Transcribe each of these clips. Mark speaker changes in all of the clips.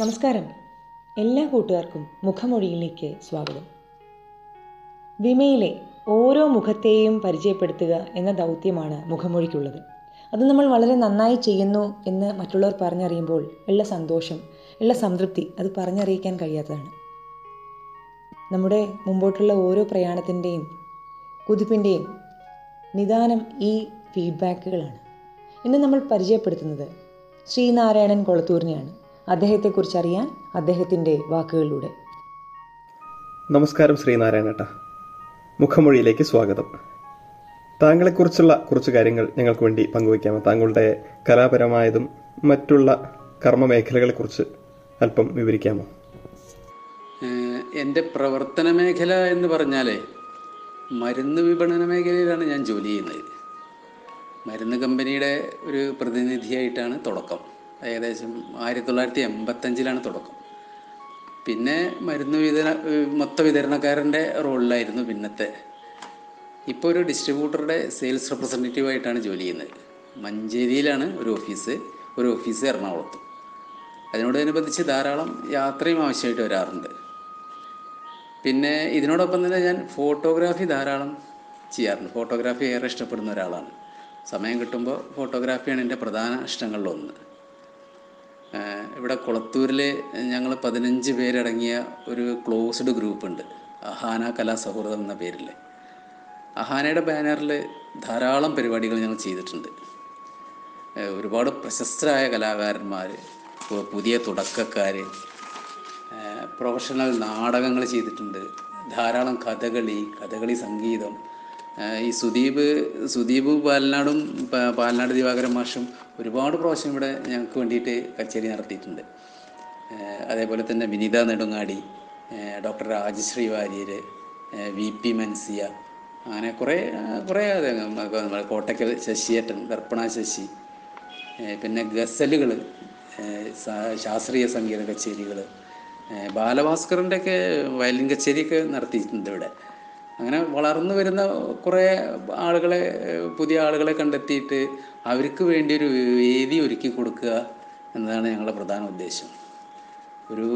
Speaker 1: നമസ്കാരം. എല്ലാ കൂട്ടുകാർക്കും മുഖമൊഴിയിലേക്ക് സ്വാഗതം. വിമയിലെ ഓരോ മുഖത്തെയും പരിചയപ്പെടുത്തുക എന്ന ദൗത്യമാണ് മുഖമൊഴിക്കുള്ളത്. അത് നമ്മൾ വളരെ നന്നായി ചെയ്യുന്നു എന്ന് മറ്റുള്ളവർ പറഞ്ഞറിയുമ്പോൾ ഉള്ള സന്തോഷം ഉള്ള സംതൃപ്തി അത് പറഞ്ഞറിയിക്കാൻ കഴിയാത്തതാണ്. നമ്മുടെ മുമ്പോട്ടുള്ള ഓരോ പ്രയാണത്തിന്റെയും കുതിപ്പിന്റെയും നിദാനം ഈ ഫീഡ്ബാക്കുകളാണ്. ഇന്ന് നമ്മൾ പരിചയപ്പെടുത്തുന്നത് ശ്രീനാരായണൻ കൊളത്തൂരിനെയാണ്. അദ്ദേഹത്തെക്കുറിച്ച് അറിയാൻ അദ്ദേഹത്തിന്റെ വാക്കുകളിലൂടെ.
Speaker 2: നമസ്കാരം ശ്രീനാരായണേട്ട. മുഖമൊഴിയിലേക്ക് സ്വാഗതം. താങ്കളെക്കുറിച്ചുള്ള കുറച്ച് കാര്യങ്ങൾ ഞങ്ങൾക്ക് വേണ്ടി പങ്കുവയ്ക്കാമോ താങ്കളുടെ കലാപരമായതും മറ്റുള്ള കർമ്മ മേഖലകളെക്കുറിച്ച് അല്പം വിവരിക്കാമോ?
Speaker 3: എന്റെ പ്രവർത്തന മേഖല എന്ന് പറഞ്ഞാലേ മരുന്ന് വിപണന മേഖലയിലാണ് ഞാൻ ജോലി ചെയ്യുന്നത്. മരുന്ന് കമ്പനിയുടെ ഒരു പ്രതിനിധിയായിട്ടാണ് തുടക്കം. ഏകദേശം ആയിരത്തി തൊള്ളായിരത്തി എൺപത്തഞ്ചിലാണ് തുടക്കം. പിന്നെ മരുന്ന് വിതരണ മൊത്ത വിതരണക്കാരന്റെ റോളിലായിരുന്നു പിന്നത്തെ. ഇപ്പോൾ ഒരു ഡിസ്ട്രിബ്യൂട്ടറുടെ സെയിൽസ് റെപ്രസെന്റേറ്റീവ് ആയിട്ടാണ് ജോലി ചെയ്യുന്നത്. മഞ്ചേരിയിലാണ് ഒരു ഓഫീസ് ഒരു ഓഫീസ് എറണാകുളത്തും. അതിനോടനുബന്ധിച്ച് ധാരാളം യാത്രയും ആവശ്യമായിട്ട് വരാറുണ്ട്. പിന്നെ ഇതിനോടൊപ്പം തന്നെ ഞാൻ ഫോട്ടോഗ്രാഫി ധാരാളം ചെയ്യാറുണ്ട്. ഫോട്ടോഗ്രാഫി ഏറെ ഇഷ്ടപ്പെടുന്ന ഒരാളാണ്. സമയം കിട്ടുമ്പോൾ ഫോട്ടോഗ്രാഫിയാണ് എന്റെ പ്രധാന ഇഷ്ടങ്ങളിലൊന്ന്. ഇവിടെ കൊളത്തൂരിൽ ഞങ്ങൾ പതിനഞ്ച് പേരടങ്ങിയ ഒരു ക്ലോസ്ഡ് ഗ്രൂപ്പ് ഉണ്ട് അഹാന കലാ സൗഹൃദം എന്ന പേരിൽ അഹാനയുടെ ബാനറിൽ ധാരാളം പരിപാടികൾ ഞങ്ങൾ ചെയ്തിട്ടുണ്ട്. ഒരുപാട് പ്രശസ്തരായ കലാകാരന്മാർ പുതിയ തുടക്കക്കാർ പ്രൊഫഷണൽ നാടകങ്ങൾ ചെയ്തിട്ടുണ്ട്. ധാരാളം കഥകളി കഥകളി സംഗീതം ഈ സുദീപ് സുദീപ് പാലനാടും പാലനാട് ദിവാകരൻ മാഷും ഒരുപാട് പ്രാവശ്യം ഇവിടെ ഞങ്ങൾക്ക് വേണ്ടിയിട്ട് കച്ചേരി നടത്തിയിട്ടുണ്ട്. അതേപോലെ തന്നെ Vineetha Nedungadi doctor Rajashree Warrier V P Mansiya അങ്ങനെ കുറേ കുറേ കോട്ടയ്ക്കൽ ശശിയേട്ടൻ ദർപ്പണ ശശി പിന്നെ ഗസലുകൾ ശാസ്ത്രീയ സംഗീത കച്ചേരികൾ ബാലഭാസ്കറിന്റെയൊക്കെ വയലിൻ കച്ചേരിയൊക്കെ നടത്തിയിട്ടുണ്ട് ഇവിടെ. അങ്ങനെ വളർന്നു വരുന്ന കുറേ ആളുകളെ പുതിയ ആളുകളെ കണ്ടെത്തിയിട്ട് അവർക്ക് വേണ്ടി ഒരു വേദി ഒരുക്കി കൊടുക്കുക എന്നതാണ് ഞങ്ങളുടെ പ്രധാന ഉദ്ദേശം. ഒരു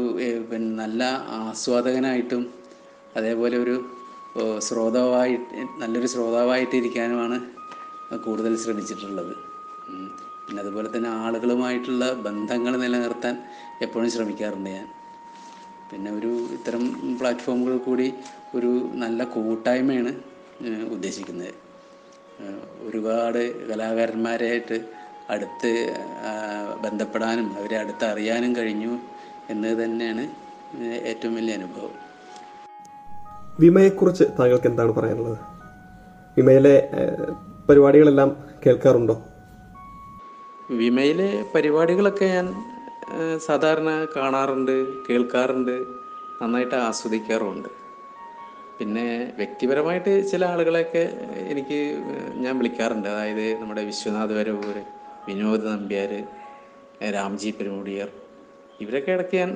Speaker 3: പിന്നെ നല്ല ആസ്വാദകനായിട്ടും അതേപോലെ ഒരു ശ്രോതാവായി നല്ലൊരു ശ്രോതാവായിട്ടിരിക്കാനുമാണ് കൂടുതൽ ശ്രമിച്ചിട്ടുള്ളത്. പിന്നെ അതുപോലെ തന്നെ ആളുകളുമായിട്ടുള്ള ബന്ധങ്ങൾ നിലനിർത്താൻ എപ്പോഴും ശ്രമിക്കാറുണ്ട് ഞാൻ. പിന്നെ ഒരു ഇത്തരം പ്ലാറ്റ്ഫോമുകൾ കൂടി ഒരു നല്ല കൂട്ടായ്മയാണ് ഉദ്ദേശിക്കുന്നത്. ഒരുപാട് കലാകാരന്മാരായിട്ട് അടുത്ത് ബന്ധപ്പെടാനും അവരെ അടുത്ത് അറിയാനും കഴിഞ്ഞു എന്നത് തന്നെയാണ് ഏറ്റവും വലിയ അനുഭവം.
Speaker 2: വിമയെക്കുറിച്ച് താങ്കൾക്ക് എന്താണ് പറയാനുള്ളത്? വിമയിലെ പരിപാടികളെല്ലാം കേൾക്കാറുണ്ടോ?
Speaker 3: വിമയിലെ പരിപാടികളൊക്കെ ഞാൻ സാധാരണ കാണാറുണ്ട് കേൾക്കാറുണ്ട് നന്നായിട്ട് ആസ്വദിക്കാറുമുണ്ട്. പിന്നെ വ്യക്തിപരമായിട്ട് ചില ആളുകളെയൊക്കെ എനിക്ക് ഞാൻ വിളിക്കാറുണ്ട്. അതായത് നമ്മുടെ വിശ്വനാഥ് വരവൂർ വിനോദ് നമ്പ്യാർ രാംജി പെരുമുടിയർ ഇവരൊക്കെ ഇടയ്ക്ക് ഞാൻ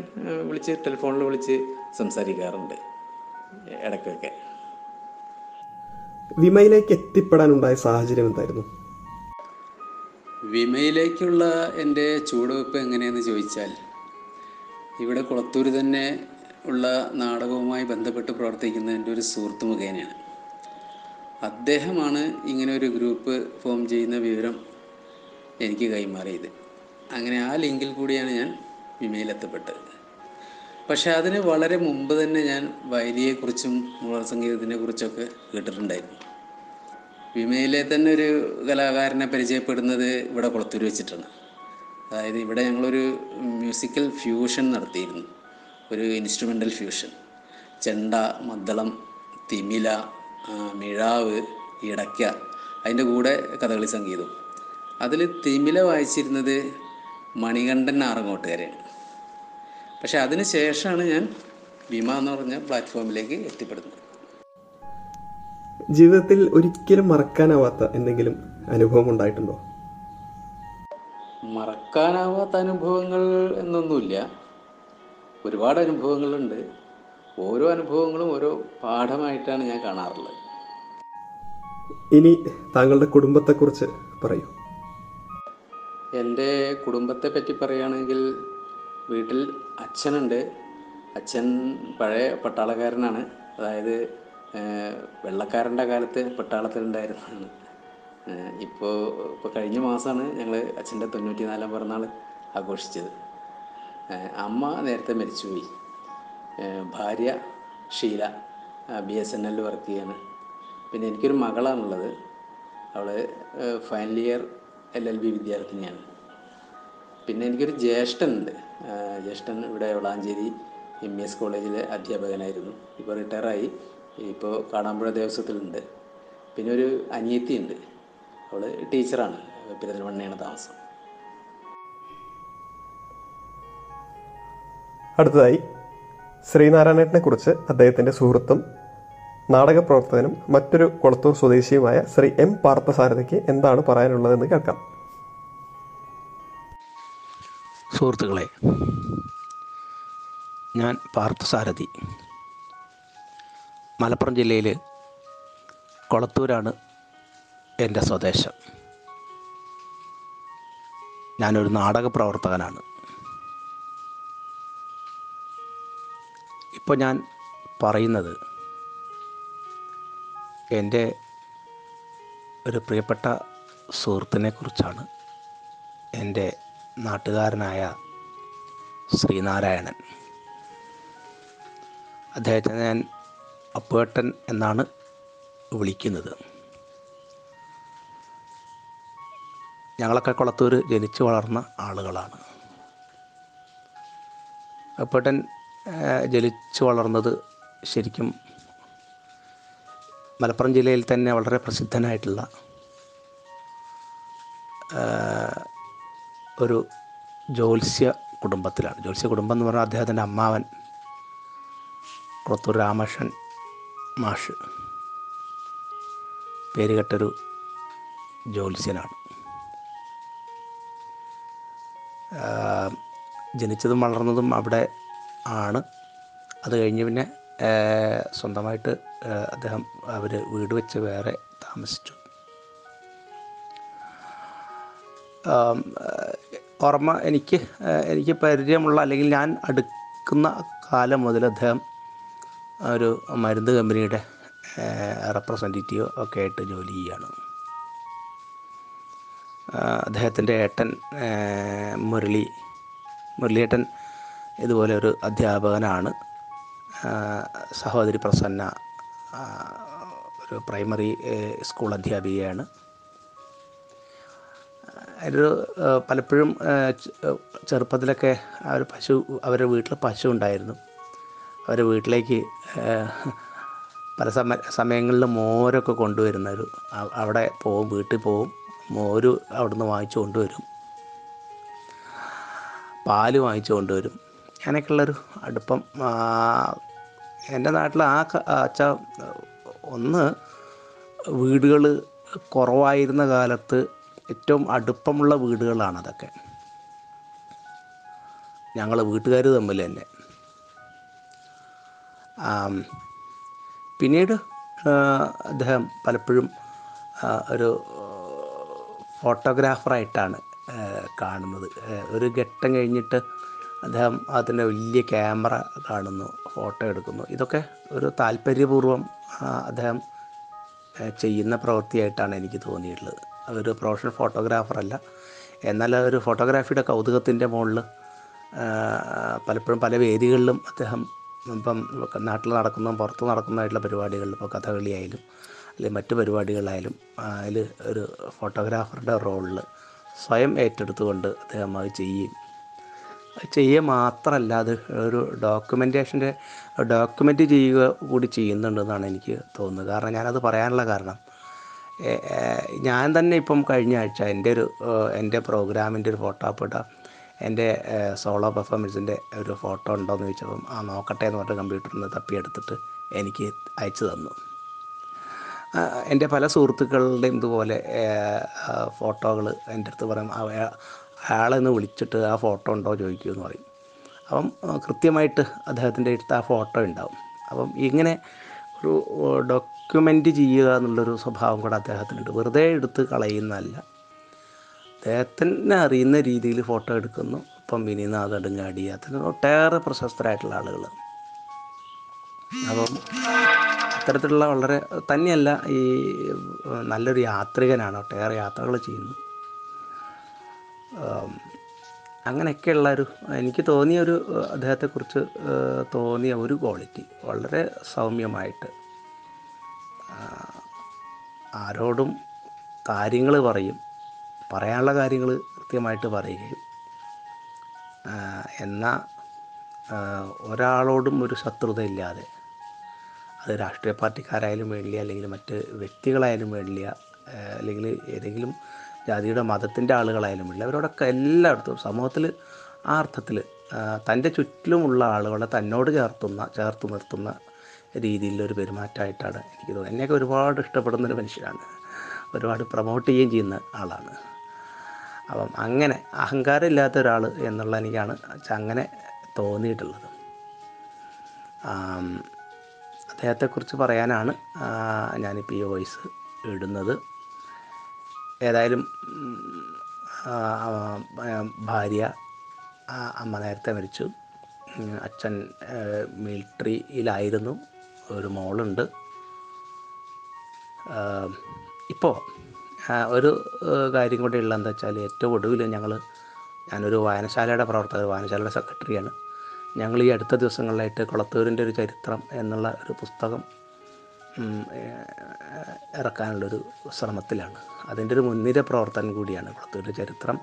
Speaker 3: വിളിച്ച് ടെലിഫോണിൽ വിളിച്ച് സംസാരിക്കാറുണ്ട് ഇടയ്ക്കൊക്കെ.
Speaker 2: വിമയിലേക്ക് എത്തിപ്പെടാനുണ്ടായ സാഹചര്യം എന്തായിരുന്നു?
Speaker 3: വിമയിലേക്കുള്ള എന്റെ ചുവടുവെപ്പ് എങ്ങനെയെന്ന് ചോദിച്ചാൽ ഇവിടെ കുളത്തൂർ തന്നെ ഉള്ള നാടകവുമായി ബന്ധപ്പെട്ട് പ്രവർത്തിക്കുന്ന എന്റെ ഒരു സുഹൃത്ത് മുഖേനയാണ്. അദ്ദേഹമാണ് ഇങ്ങനെ ഒരു ഗ്രൂപ്പ് ഫോം ചെയ്യുന്ന വിവരം എനിക്ക് കൈമാറിയത്. അങ്ങനെ ആ ലിങ്കിൽ കൂടിയാണ് ഞാൻ വിമയിലെത്തപ്പെട്ടത് പക്ഷേ അതിന് വളരെ മുമ്പ് തന്നെ ഞാൻ വയലിയെക്കുറിച്ചും മുളർ സംഗീതത്തിനെ കുറിച്ചൊക്കെ കേട്ടിട്ടുണ്ടായിരുന്നു. വിമയിലെ തന്നെ ഒരു കലാകാരനെ പരിചയപ്പെടുന്നത് ഇവിടെ കുളത്തൂർ വെച്ചിട്ടാണ്. അതായത് ഇവിടെ ഞങ്ങളൊരു മ്യൂസിക്കൽ ഫ്യൂഷൻ നടത്തിയിരുന്നു. ഒരു ഇൻസ്ട്രുമെന്റൽ ഫ്യൂഷൻ ചെണ്ട മദ്ദളം തിമില മിഴാവ് ഇടയ്ക്ക അതിന്റെ കൂടെ കഥകളി സംഗീതം അതിൽ തിമില വായിച്ചിരുന്നത് മണികണ്ഠൻ ആറങ്ങോട്ടുകാരെയാണ് പക്ഷെ അതിന് ശേഷമാണ് ഞാൻ ഭീമ എന്ന് പറഞ്ഞ പ്ലാറ്റ്ഫോമിലേക്ക് എത്തിപ്പെടുന്നത്.
Speaker 2: ജീവിതത്തിൽ ഒരിക്കലും മറക്കാനാവാത്ത എന്തെങ്കിലും അനുഭവം ഉണ്ടായിട്ടുണ്ടോ?
Speaker 3: മറക്കാനാവാത്ത അനുഭവങ്ങൾ എന്നൊന്നുമില്ല. ഒരുപാട് അനുഭവങ്ങളുണ്ട്. ഓരോ അനുഭവങ്ങളും ഓരോ പാഠമായിട്ടാണ് ഞാൻ കാണാറുള്ളത്.
Speaker 2: ഇനി താങ്കളുടെ കുടുംബത്തെക്കുറിച്ച് പറയൂ.
Speaker 3: എന്റെ കുടുംബത്തെ പറ്റി പറയുകയാണെങ്കിൽ വീട്ടിൽ അച്ഛനുണ്ട്. അച്ഛൻ പഴയ പട്ടാളക്കാരനാണ്. അതായത് വെള്ളക്കാരന്റെ കാലത്ത് പട്ടാളത്തിലുണ്ടായിരുന്നതാണ്. ഇപ്പോൾ ഇപ്പോൾ കഴിഞ്ഞ മാസമാണ് ഞങ്ങൾ അച്ഛന്റെ തൊണ്ണൂറ്റി നാലാം പിറന്നാൾ ആഘോഷിച്ചത്. അമ്മ നേരത്തെ മരിച്ചുപോയി ഭാര്യ ഷീല ബി എസ് എൻ എല്ലിൽ വർക്ക് ചെയ്യാണ് പിന്നെ എനിക്കൊരു മകളാണുള്ളത്. അവൾ final year L L B വിദ്യാർത്ഥിനിയാണ്. പിന്നെ എനിക്കൊരു ജ്യേഷ്ഠനുണ്ട്. ജ്യേഷ്ഠൻ ഇവിടെ വളാഞ്ചേരി എം ഇ എസ് കോളേജിലെ അധ്യാപകനായിരുന്നു. ഇപ്പോൾ റിട്ടയറായി ഇപ്പോൾ കാടാമ്പുഴ ദേവസ്വത്തിലുണ്ട്. പിന്നെ ഒരു അനിയത്തി ഉണ്ട് അവൾ ടീച്ചറാണ് പെരിന്തൽമണ്ണയാണ് താമസം.
Speaker 2: അടുത്തതായി ശ്രീനാരായണേട്ടനെ കുറിച്ച് അദ്ദേഹത്തിന്റെ സുഹൃത്തും നാടക പ്രവർത്തകനും മറ്റൊരു കൊളത്തൂർ സ്വദേശിയുമായ ശ്രീ എം പാർത്ഥസാരഥിക്ക് എന്താണ് പറയാനുള്ളതെന്ന് കേൾക്കാം.
Speaker 4: സുഹൃത്തുക്കളെ ഞാൻ പാർത്ഥസാരഥി. മലപ്പുറം ജില്ലയിൽ കൊളത്തൂരാണ് എന്റെ സ്വദേശം. ഞാനൊരു നാടക പ്രവർത്തകനാണ് ഇപ്പോൾ ഞാൻ പറയുന്നത് എന്റെ ഒരു പ്രിയപ്പെട്ട സുഹൃത്തിനെക്കുറിച്ചാണ് എന്റെ നാട്ടുകാരനായ ശ്രീനാരായണൻ. അദ്ദേഹത്തെ ഞാൻ അപ്പുവേട്ടൻ എന്നാണ് വിളിക്കുന്നത്. ഞങ്ങളൊക്കെ കുളത്തൂർ ജനിച്ചു വളർന്ന ആളുകളാണ്. അപ്പേട്ടൻ ഏഹ്, ജനിച്ചു വളർന്നത് ശരിക്കും മലപ്പുറം ജില്ലയിൽ തന്നെ വളരെ പ്രസിദ്ധനായിട്ടുള്ള ഒരു ജ്യോത്സ്യ കുടുംബത്തിലാണ്. ജ്യോത്സ്യ കുടുംബം എന്ന് പറഞ്ഞാൽ അദ്ദേഹത്തിന്റെ അമ്മാവൻ കുളത്തൂർ രാമകൃഷ്ണൻ മാഷ്. പേരുകെട്ടൊരു ജ്യോത്സ്യനാണ്. ജനിച്ചതും വളർന്നതും അവിടെ ആണ്. അത് കഴിഞ്ഞ് പിന്നെ സ്വന്തമായിട്ട് അദ്ദേഹം അവർ വീട് വെച്ച് വേറെ താമസിച്ചു. ഓർമ്മ എനിക്ക് എനിക്ക് പരിചയമുള്ള അല്ലെങ്കിൽ ഞാൻ അടുക്കുന്ന കാലം മുതൽ അദ്ദേഹം ഒരു മരുന്ന് കമ്പനിയുടെ റെപ്രസെന്റേറ്റീവ് ഒക്കെ ആയിട്ട് ജോലി ചെയ്യുകയാണ് അദ്ദേഹത്തിന്റെ ഏട്ടൻ മുരളി മുരളിയേട്ടൻ ഇതുപോലെ ഒരു അധ്യാപകനാണ്. സഹോദരി പ്രസന്ന ഒരു പ്രൈമറി സ്കൂൾ അധ്യാപികയാണ്. ഒരു പലപ്പോഴും ചെറുപ്പത്തിലൊക്കെ അവർ പശു അവരുടെ വീട്ടിൽ പശു ഉണ്ടായിരുന്നു. അവരുടെ വീട്ടിലേക്ക് പല സമ സമയങ്ങളിൽ മോരൊക്കെ കൊണ്ടുവരുന്ന ഒരു അവിടെ പോവും വീട്ടിൽ പോവും മോര് അവിടുന്ന് വാങ്ങിച്ചു കൊണ്ടുവരും. പാൽ വാങ്ങിച്ചു കൊണ്ടുവരും. അങ്ങനെയൊക്കെയുള്ളൊരു അടുപ്പം. എന്റെ നാട്ടിൽ ആ അച്ഛ ഒന്ന് വീടുകൾ കുറവായിരുന്ന കാലത്ത് ഏറ്റവും അടുപ്പമുള്ള വീടുകളാണ് അതൊക്കെ. ഞങ്ങൾ വീട്ടുകാർ തമ്മിൽ തന്നെ. പിന്നീട് അദ്ദേഹം പലപ്പോഴും ഒരു ഫോട്ടോഗ്രാഫറായിട്ടാണ് കാണുന്നത്. ഒരു ഘട്ടം കഴിഞ്ഞിട്ട് അദ്ദേഹം അതിന്റെ വലിയ ക്യാമറ കാണുന്നു ഫോട്ടോ എടുക്കുന്നു. ഇതൊക്കെ ഒരു താല്പര്യപൂർവം അദ്ദേഹം ചെയ്യുന്ന പ്രവൃത്തിയായിട്ടാണ് എനിക്ക് തോന്നിയിട്ടുള്ളത്. അതൊരു പ്രൊഫഷണൽ ഫോട്ടോഗ്രാഫറല്ല എന്നാൽ ഒരു ഫോട്ടോഗ്രാഫിയുടെ കൗതുകത്തിന്റെ മുകളിൽ പലപ്പോഴും പല വേദികളിലും അദ്ദേഹം ഇപ്പം നാട്ടിൽ നടക്കുന്ന പുറത്ത് നടക്കുന്നതായിട്ടുള്ള പരിപാടികളിൽ ഇപ്പോൾ കഥകളി ആയാലും അല്ലെങ്കിൽ മറ്റു പരിപാടികളായാലും അതിൽ ഒരു ഫോട്ടോഗ്രാഫറുടെ റോളിൽ സ്വയം ഏറ്റെടുത്തുകൊണ്ട് അദ്ദേഹം അത് ചെയ്യും അത് ചെയ്യുക മാത്രമല്ല അത് ഒരു ഡോക്യുമെന്റേഷന്റെ ഡോക്യുമെന്റ് ചെയ്യുക കൂടി ചെയ്യുന്നുണ്ടെന്നാണ് എനിക്ക് തോന്നുന്നത്. കാരണം ഞാനത് പറയാനുള്ള കാരണം ഞാൻ തന്നെ ഇപ്പം കഴിഞ്ഞ ആഴ്ച എന്റെ ഒരു എന്റെ പ്രോഗ്രാമിന്റെ ഒരു ഫോട്ടോ അപ്പിട്ട എന്റെ സോളോ പെർഫോമൻസിന്റെ ഒരു ഫോട്ടോ ഉണ്ടോയെന്ന് ചോദിച്ചപ്പം ആ നോക്കട്ടെ എന്ന് പറഞ്ഞ കമ്പ്യൂട്ടറിൽ നിന്ന് തപ്പിയെടുത്തിട്ട് എനിക്ക് അയച്ചു തന്നു. എന്റെ പല സുഹൃത്തുക്കളുടെയും ഇതുപോലെ ഫോട്ടോകൾ എന്റെ അടുത്ത് പറയും അവ- അയാളെ ഒന്ന് വിളിച്ചിട്ട് ആ ഫോട്ടോ ഉണ്ടോ ചോദിക്കൂ എന്ന് പറയും. അപ്പം കൃത്യമായിട്ട് അദ്ദേഹത്തിന്റെ അടുത്ത് ആ ഫോട്ടോ ഉണ്ടാവും. അപ്പം ഇങ്ങനെ ഒരു ഡോക്യുമെന്റ് ചെയ്യുക എന്നുള്ളൊരു സ്വഭാവം കൂടെ അദ്ദേഹത്തിനുണ്ട്. വെറുതെ എടുത്ത് കളയുന്നതല്ല. അദ്ദേഹത്തിനെ അറിയുന്ന രീതിയിൽ ഫോട്ടോ എടുക്കുന്നു. ഇപ്പം വിനിനാഥ് അടുങ്ങാടി അത്തരം ഒട്ടേറെ പ്രശസ്തരായിട്ടുള്ള ആളുകൾ അപ്പം അത്തരത്തിലുള്ള വളരെ തന്നെയല്ല ഈ നല്ലൊരു യാത്രികനാണ്. ഒട്ടേറെ യാത്രകൾ ചെയ്യുന്നു. അങ്ങനെയൊക്കെയുള്ള ഒരു എനിക്ക് തോന്നിയ ഒരു അദ്ദേഹത്തെക്കുറിച്ച് തോന്നിയ ഒരു ക്വാളിറ്റി വളരെ സൗമ്യമായിട്ട്. ആരോടും കാര്യങ്ങൾ പറയും പറയാനുള്ള കാര്യങ്ങൾ കൃത്യമായിട്ട് പറയുകയും എന്നാൽ ഒരാളോടും ഒരു ശത്രുതയില്ലാതെ അത് രാഷ്ട്രീയ പാർട്ടിക്കാരായാലും വേണ്ടില്ല അല്ലെങ്കിൽ മറ്റ് വ്യക്തികളായാലും വേണ്ടില്ല അല്ലെങ്കിൽ ഏതെങ്കിലും ജാതിയുടെ മതത്തിന്റെ ആളുകളായാലും വേണ്ടില്ല അവരോടൊക്കെ എല്ലായിടത്തും സമൂഹത്തിൽ ആ അർത്ഥത്തിൽ തന്റെ ചുറ്റിലുമുള്ള ആളുകളെ തന്നോട് ചേർത്തുന്ന ചേർത്ത് നിർത്തുന്ന രീതിയിലൊരു പെരുമാറ്റമായിട്ടാണ് എനിക്ക് തോന്നുന്നത്. എന്നെയൊക്കെ ഒരുപാട് ഇഷ്ടപ്പെടുന്നൊരു മനുഷ്യനാണ്. ഒരുപാട് പ്രൊമോട്ട് ചെയ്യുകയും ചെയ്യുന്ന ആളാണ്. അപ്പം അങ്ങനെ അഹങ്കാരമില്ലാത്ത ഒരാൾ എന്നുള്ള എനിക്കാണ് അങ്ങനെ തോന്നിയിട്ടുള്ളത്. അദ്ദേഹത്തെക്കുറിച്ച് പറയാനാണ് ഞാനിപ്പോൾ ഈ വോയിസ് ഇടുന്നത്. ഏതായാലും ഭാര്യ അമ്മ നേരത്തെ മരിച്ചു. അച്ഛൻ മിലിട്ടറിയിലായിരുന്നു. ഒരു മോളുണ്ട്. ഇപ്പോൾ ഒരു കാര്യം കൂടി ഉള്ളത് എന്താ വെച്ചാൽ ഏറ്റവും ഒടുവിൽ ഞങ്ങൾ ഞാനൊരു വായനശാലയുടെ പ്രവർത്തകർ വായനശാലയുടെ സെക്രട്ടറിയാണ്. ഞങ്ങൾ ഈ അടുത്ത ദിവസങ്ങളിലായിട്ട് കുളത്തൂരിന്റെ ഒരു ചരിത്രം എന്നുള്ള ഒരു പുസ്തകം ഇറക്കാനുള്ളൊരു ശ്രമത്തിലാണ്. അതിന്റെ ഒരു മുൻനിര പ്രവർത്തനം കൂടിയാണ് കുളത്തൂരിന്റെ ചരിത്രം.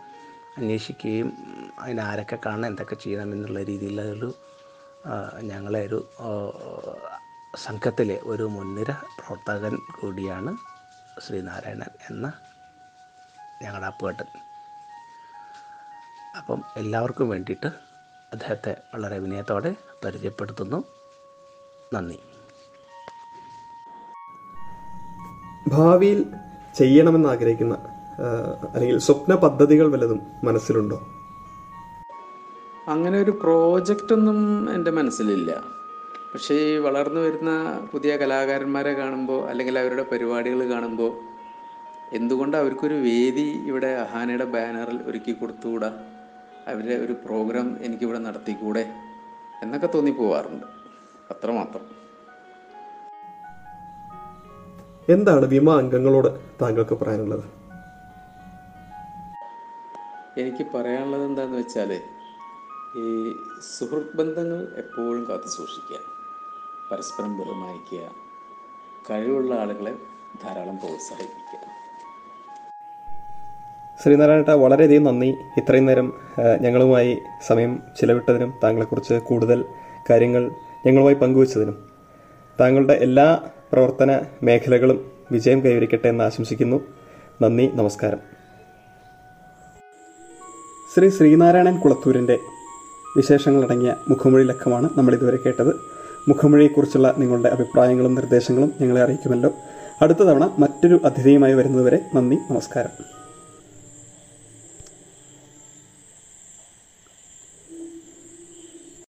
Speaker 4: അന്വേഷിക്കുകയും അതിനാരൊക്കെ കാണണം എന്തൊക്കെ ചെയ്യണം എന്നുള്ള രീതിയിലൊരു ഞങ്ങളെ ഒരു സംഘത്തിലെ ഒരു മുൻനിര പ്രവർത്തകൻ കൂടിയാണ് ശ്രീനാരായണൻ എന്ന ഞങ്ങളുടെ അപ്പുവേട്ടൻ. അപ്പം എല്ലാവർക്കും വേണ്ടിയിട്ട് അദ്ദേഹത്തെ വളരെ വിനയത്തോടെ പരിചയപ്പെടുത്തുന്നു. നന്ദി.
Speaker 2: ഭാവിയിൽ ചെയ്യണമെന്ന് ആഗ്രഹിക്കുന്ന അല്ലെങ്കിൽ സ്വപ്ന പദ്ധതികൾ വല്ലതും മനസ്സിലുണ്ടോ?
Speaker 3: അങ്ങനെ ഒരു പ്രോജക്റ്റ് ഒന്നും എന്റെ മനസ്സിലില്ല. പക്ഷേ ഈ വളർന്നു വരുന്ന പുതിയ കലാകാരന്മാരെ കാണുമ്പോൾ അല്ലെങ്കിൽ അവരുടെ പരിപാടികൾ കാണുമ്പോൾ എന്തുകൊണ്ട് അവർക്കൊരു വേദി ഇവിടെ അഹാനയുടെ ബാനറിൽ ഒരുക്കി കൊടുത്തുകൂടാ? അവരുടെ ഒരു പ്രോഗ്രാം എനിക്കിവിടെ നടത്തിക്കൂടെ? എന്നൊക്കെ തോന്നിപ്പോവാറുണ്ട്. അത്രമാത്രം.
Speaker 2: എന്താണ് വിമ അംഗങ്ങളോട് താങ്കൾക്ക് പറയാനുള്ളത്?
Speaker 3: എനിക്ക് പറയാനുള്ളത് എന്താണെന്ന് വെച്ചാൽ ഈ സുഹൃത്ത് ബന്ധങ്ങൾ എപ്പോഴും കാത്തു സൂക്ഷിക്കുക പരസ്പരം ബഹുമാനിക്കുക കഴിവുള്ള ആളുകളെ ധാരാളം പ്രോത്സാഹിപ്പിക്കുക.
Speaker 2: ശ്രീനാരായണ വളരെയധികം നന്ദി. ഇത്രയും നേരം ഞങ്ങളുമായി സമയം ചിലവിട്ടതിനും താങ്കളെക്കുറിച്ച് കൂടുതൽ കാര്യങ്ങൾ ഞങ്ങളുമായി പങ്കുവച്ചതിനും. താങ്കളുടെ എല്ലാ പ്രവർത്തന മേഖലകളും വിജയം കൈവരിക്കട്ടെ എന്ന് ആശംസിക്കുന്നു. നന്ദി നമസ്കാരം. ശ്രീ ശ്രീനാരായണൻ കുളത്തൂരിന്റെ വിശേഷങ്ങളടങ്ങിയ മുഖമൊഴി ലക്കമാണ് നമ്മൾ ഇതുവരെ കേട്ടത്. മുഖമൊഴിയെക്കുറിച്ചുള്ള നിങ്ങളുടെ അഭിപ്രായങ്ങളും നിർദ്ദേശങ്ങളും ഞങ്ങളെ അറിയിക്കുമല്ലോ. അടുത്ത തവണ മറ്റൊരു അതിഥിയുമായി വരുന്നതുവരെ നന്ദി നമസ്കാരം.